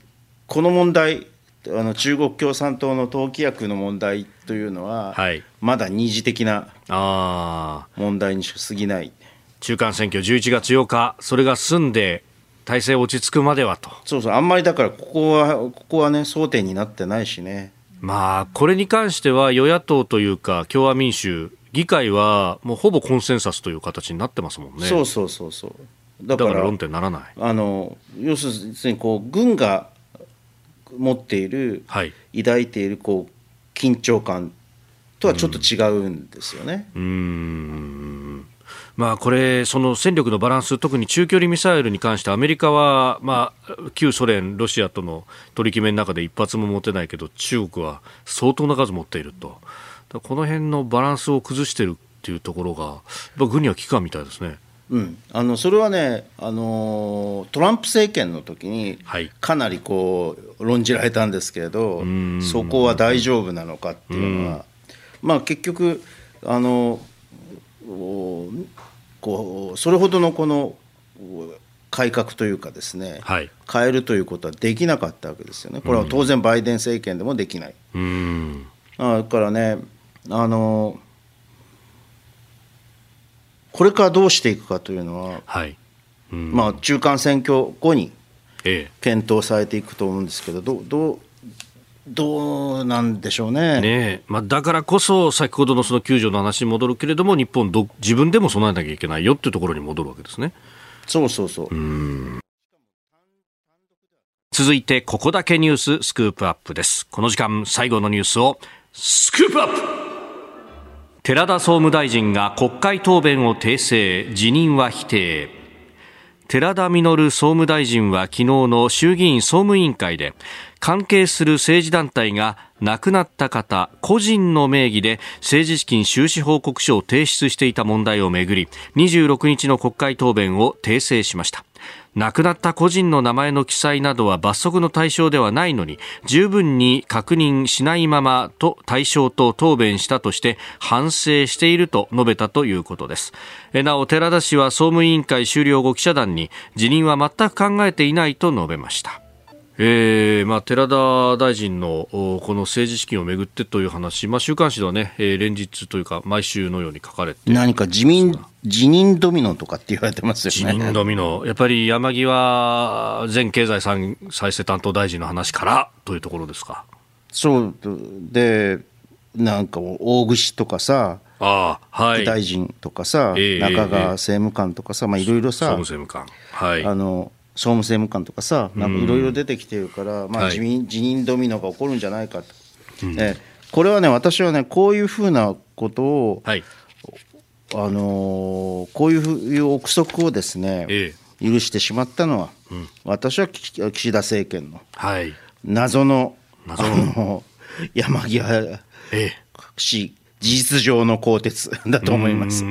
この問題あの中国共産党の党規約の問題というのは、はい、まだ二次的な問題に過ぎない。中間選挙11月8日それが済んで体制落ち着くまではと。そうそうあんまりだからここはここはね争点になってないしね。まあこれに関しては与野党というか共和民主議会はもうほぼコンセンサスという形になってますもんね。そうそうそうそう。だから論点ならない。あの要するにこう軍が持っている、はい、抱いているこう緊張感とはちょっと違うんですよね。うんまあ、これ、その戦力のバランス、特に中距離ミサイルに関してアメリカは、まあ、旧ソ連、ロシアとの取り決めの中で一発も持てないけど中国は相当な数持っていると。この辺のバランスを崩しているっていうところが軍には危機感みたいですね。うん、あのそれはね、あのトランプ政権の時にかなりこう論じられたんですけれど、はい、そこは大丈夫なのかっていうのは、まあ、結局あのこうそれほどのこの改革というかですね、はい、変えるということはできなかったわけですよね、これは当然、バイデン政権でもできない。うん、だからねあの、これからどうしていくかというのは、はい。うん、まあ、中間選挙後に検討されていくと思うんですけど、どどうどうなんでしょうねねまあ、だからこそ、先ほどのその救助の話に戻るけれども、日本ど、自分でも備えなきゃいけないよっていうところに戻るわけですね。そうそうそう。う続いて、ここだけニューススクープアップです。この時間、最後のニュースを、スクープアップ寺田総務大臣が国会答弁を訂正、辞任は否定。寺田稔総務大臣は昨日の衆議院総務委員会で関係する政治団体が亡くなった方個人の名義で政治資金収支報告書を提出していた問題をめぐり26日の国会答弁を訂正しました。亡くなった個人の名前の記載などは罰則の対象ではないのに十分に確認しないままと対象と答弁したとして反省していると述べたということです。なお寺田氏は総務委員会終了後記者団に辞任は全く考えていないと述べました。えーまあ、寺田大臣のこの政治資金をめぐってという話、まあ、週刊誌ではね、えー、連日というか、毎週のように書かれて。何か自民辞任ドミノとかって言われてますよね。辞任ドミノ、やっぱり山際前経済再生担当大臣の話からというところですか。そうで、なんか大串とかさ、あはい、大臣とかさ、えー、中川政務官とかさ、まあ、いろいろさ、総務政務官、はい、あの総務政務官とかさ、なんかいろいろ出てきてるから、まあ、辞任、辞任ドミノが起こるんじゃないかと、うん、えこれはね、私はね、こういうふうなことを、はい、あのー、こういう憶測をですね、ええ、許してしまったのは、うん、私は岸田政権の謎の,、謎の。山際氏、事実上の更迭だと思います。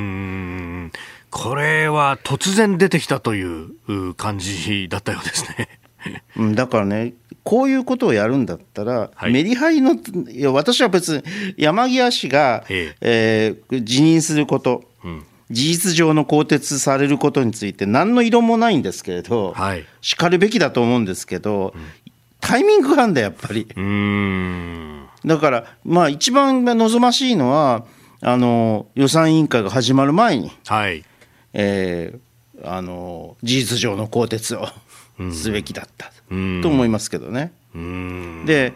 これは突然出てきたという感じだったようですね。だからね、こういうことをやるんだったら、はい、メリハリのいや、私は別に山際氏が、ええ。えー、辞任すること、うん、事実上の更迭されることについて、何の色もないんですけれど、はい、しかるべきだと思うんですけど、うん、タイミングがあるんだ、やっぱり。だから、まあ、一番望ましいのは、あの予算委員会が始まる前に、はいえー、あの事実上の更迭をすべきだったと思いますけどね。で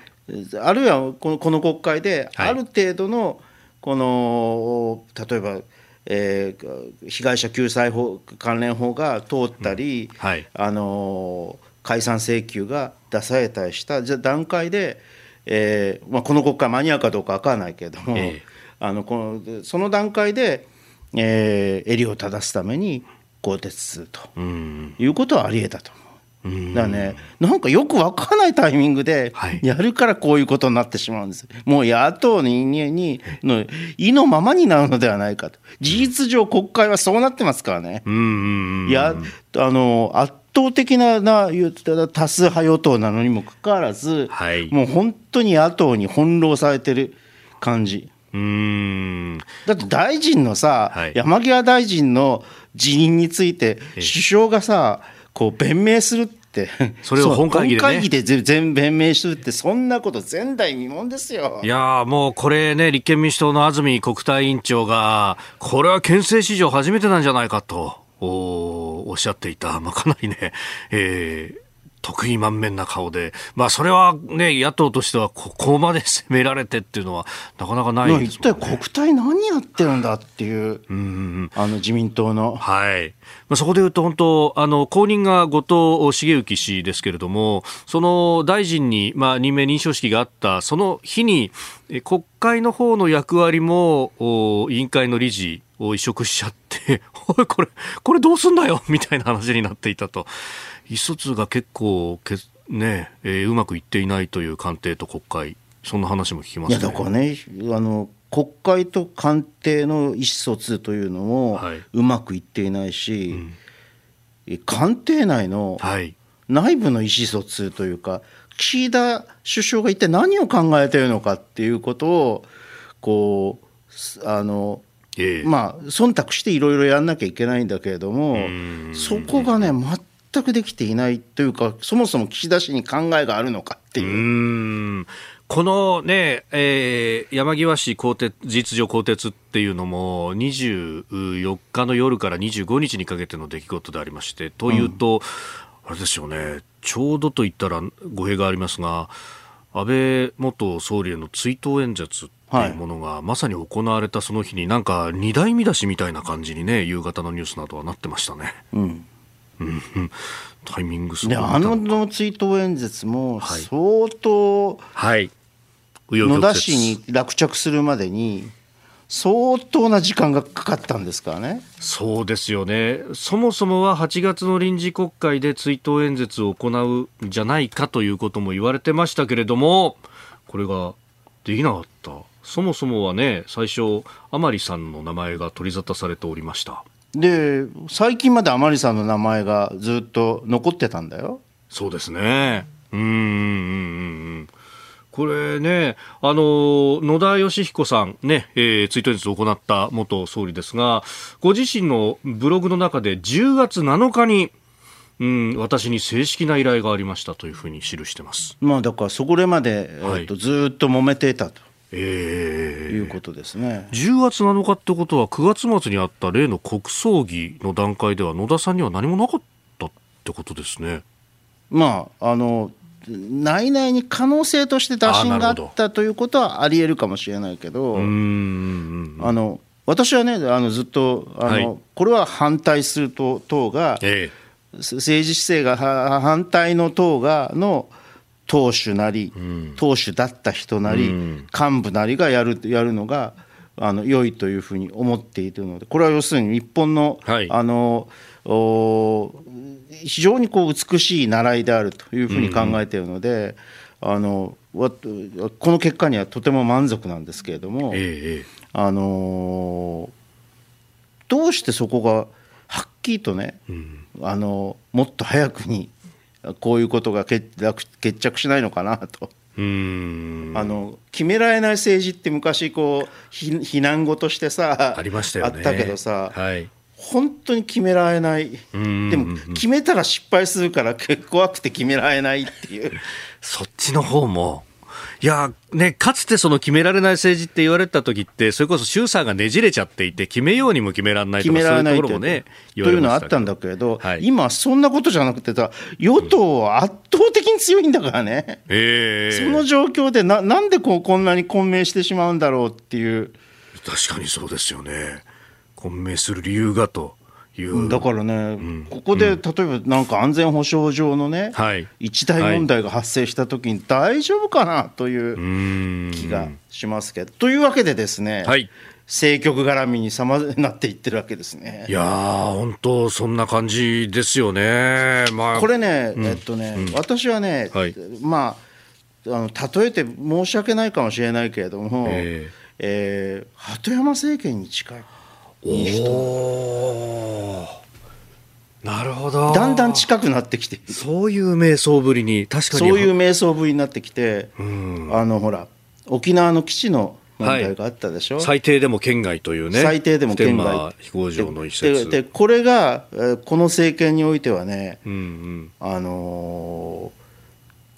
あるいはこのこの国会である程度のこの、例えば、えー、被害者救済法関連法が通ったり、うん。はい、あの解散請求が出されたりしたじゃ段階で、えーまあ、この国会間に合うかどうか分からないけれども、えー、あのこのその段階でえー、襟を正すために更迭するということはありえたと思う。だからね、なんかよく分からないタイミングでやるからこういうことになってしまうんです。もう野党人間にの意のままになるのではないかと。事実上国会はそうなってますからね。いやあの圧倒的なな多数派与党なのにもかかわらず、はい、もう本当に野党に翻弄されてる感じ。うんだって大臣のさ、はい、山際大臣の辞任について、首相がさ、こう弁明するって。それを本会議で、ね、議で全弁明するって、そんなこと前代未聞ですよ。いやもうこれね、立憲民主党の安住国対委員長が、これは憲政史上初めてなんじゃないかと。おおっしゃっていた、まあ、かなりね、えー、得意満面な顔で、まあ、それはね、野党としてはここまで攻められてっていうのは、なかなかないです、ね、一体国対何やってるんだっていう、うん、あの自民党の。はい。まあ、そこで言うと、本当、あの、後任が後藤茂之氏ですけれども、その大臣に、まあ、任命認証式があった、その日に、国会の方の役割も、委員会の理事を移植しちゃって、おい、これ、これどうすんだよみたいな話になっていたと。意思疎通が結構け、ねえー、うまくいっていないという官邸と国会、そんな話も聞きます、ね、いやだからねあの国会と官邸の意思疎通というのもうまくいっていないし、はいうん、官邸内の内部の意思疎通というか、岸田首相が一体何を考えているのかっていうことをこうあのえー、まあ忖度していろいろやんなきゃいけないんだけれどもそこがね全くできていないというか、そもそも岸田氏に考えがあるのかっていう。うこのね、えー、山際氏更迭、事実上更迭っていうのも、24日の夜から25日にかけての出来事でありまして、というと、うん、あれですよね、ちょうどと言ったら語弊がありますが、安倍元総理への追悼演説っていうものが、まさに行われたその日に、なんか二大見出しみたいな感じにね、夕方のニュースなどはなってましたね。うんタイミングであの追悼演説も相当、はい、野田氏に落着するまでに相当な時間がかかったんですからね。そうですよね。そもそもは8月の臨時国会で追悼演説を行うんじゃないかということも言われてましたけれども、これができなかった。そもそもはね、最初、甘利さんの名前が取り沙汰されておりました。で、最近まで甘利さんの名前がずっと残ってたんだよ。そうですね。うんうんうんうん。これね、あの、野田義彦さんね、えー、ツイート演説を行った元総理ですが、ご自身のブログの中で10月7日に、うん、私に正式な依頼がありましたというふうに記してます。まあ、だからそこまで、はい、えー、とずっと揉めていたと。えー、いうことですね。10月7日ってことは9月末にあった例の国葬儀の段階では野田さんには何もなかったってことですね。まああの内々に可能性として打診があったということはありえるかもしれないけどあの私はねあのずっとあの、はい、これは反対する党党が、ええ、政治姿勢が反対の党がの党首なり、うん、党首だった人なり、うん、幹部なりがやるやるのがあの良いというふうに思っているのでこれは要するに日本のはい、あの非常にこう美しい習いであるというふうに考えているので、うん、あのこの結果にはとても満足なんですけれども、ええ、あのどうしてそこがはっきりとね、うん、あのもっと早くにこういうことが決決着しないのかなと。うん。あの決められない政治って昔こう非難語としてさありましたよ、ね、あったけどさ、はい、本当に決められない。でも決めたら失敗するから結構怖くて決められないっていう。そっちの方もいや、ね、かつてその決められない政治って言われた時って、それこそ衆参がねじれちゃっていて、決めようにも決められないとか、そういうところもね、というのはあったんだけど、はい、今、そんなことじゃなくてさ、与党は圧倒的に強いんだからね、えー、その状況でな、なんでこうこんなに混迷してしまうんだろうっていう。確かにそうですよね。混迷する理由がと。だからね、うん、ここで例えばなんか安全保障上のね、はい、一大問題が発生したときに大丈夫かなという気がしますけど。というわけでですね、はい、政局絡みにさまなっていってるわけですね。いや本当そんな感じですよね。まあ、これね、えっとね、うん、私はね、はい、まああの例えて申し訳ないかもしれないけれども、えーえー、鳩山政権に近い。いい人なるほど。だんだん近くなってきて。そういう瞑想ぶりに確かに。そういう瞑想ぶりになってきて、うん、あのほら沖縄の基地の問題があったでしょ、はい、最低でも県外というね。最低でも県外。飛行場の移設でこれがこの政権においてはね、うんうん、あの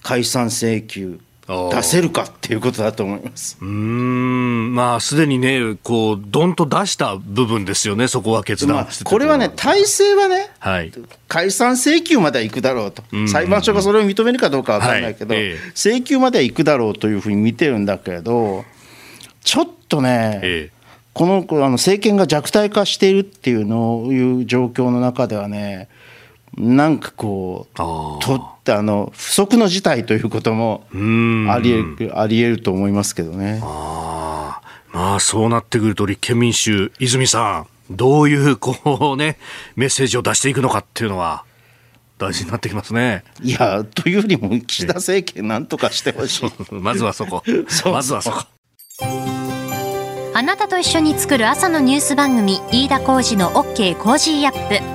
ー、解散請求出せるかっていうことだと思います。うん。まあすでにねこうどんと出した部分ですよねそこは決断、まあ、これはね体制はね、はい、解散請求までは行くだろうと、裁判所がそれを認めるかどうか分からないけど、はい。え請求までは行くだろうというふうに見てるんだけどちょっとね、えこのあの政権が弱体化しているっていうのいう状況の中ではねなんかこうとあの不測の事態ということもありえるありえると思いますけどね。あまあそうなってくると立憲民主泉さんどういうこうねメッセージを出していくのかっていうのは大事になってきますね。いやというよりも岸田政権なんとかしてほしい。まずはそこ。まずはそこ。あなたと一緒に作る朝のニュース番組飯田浩司の OK コージーアップ。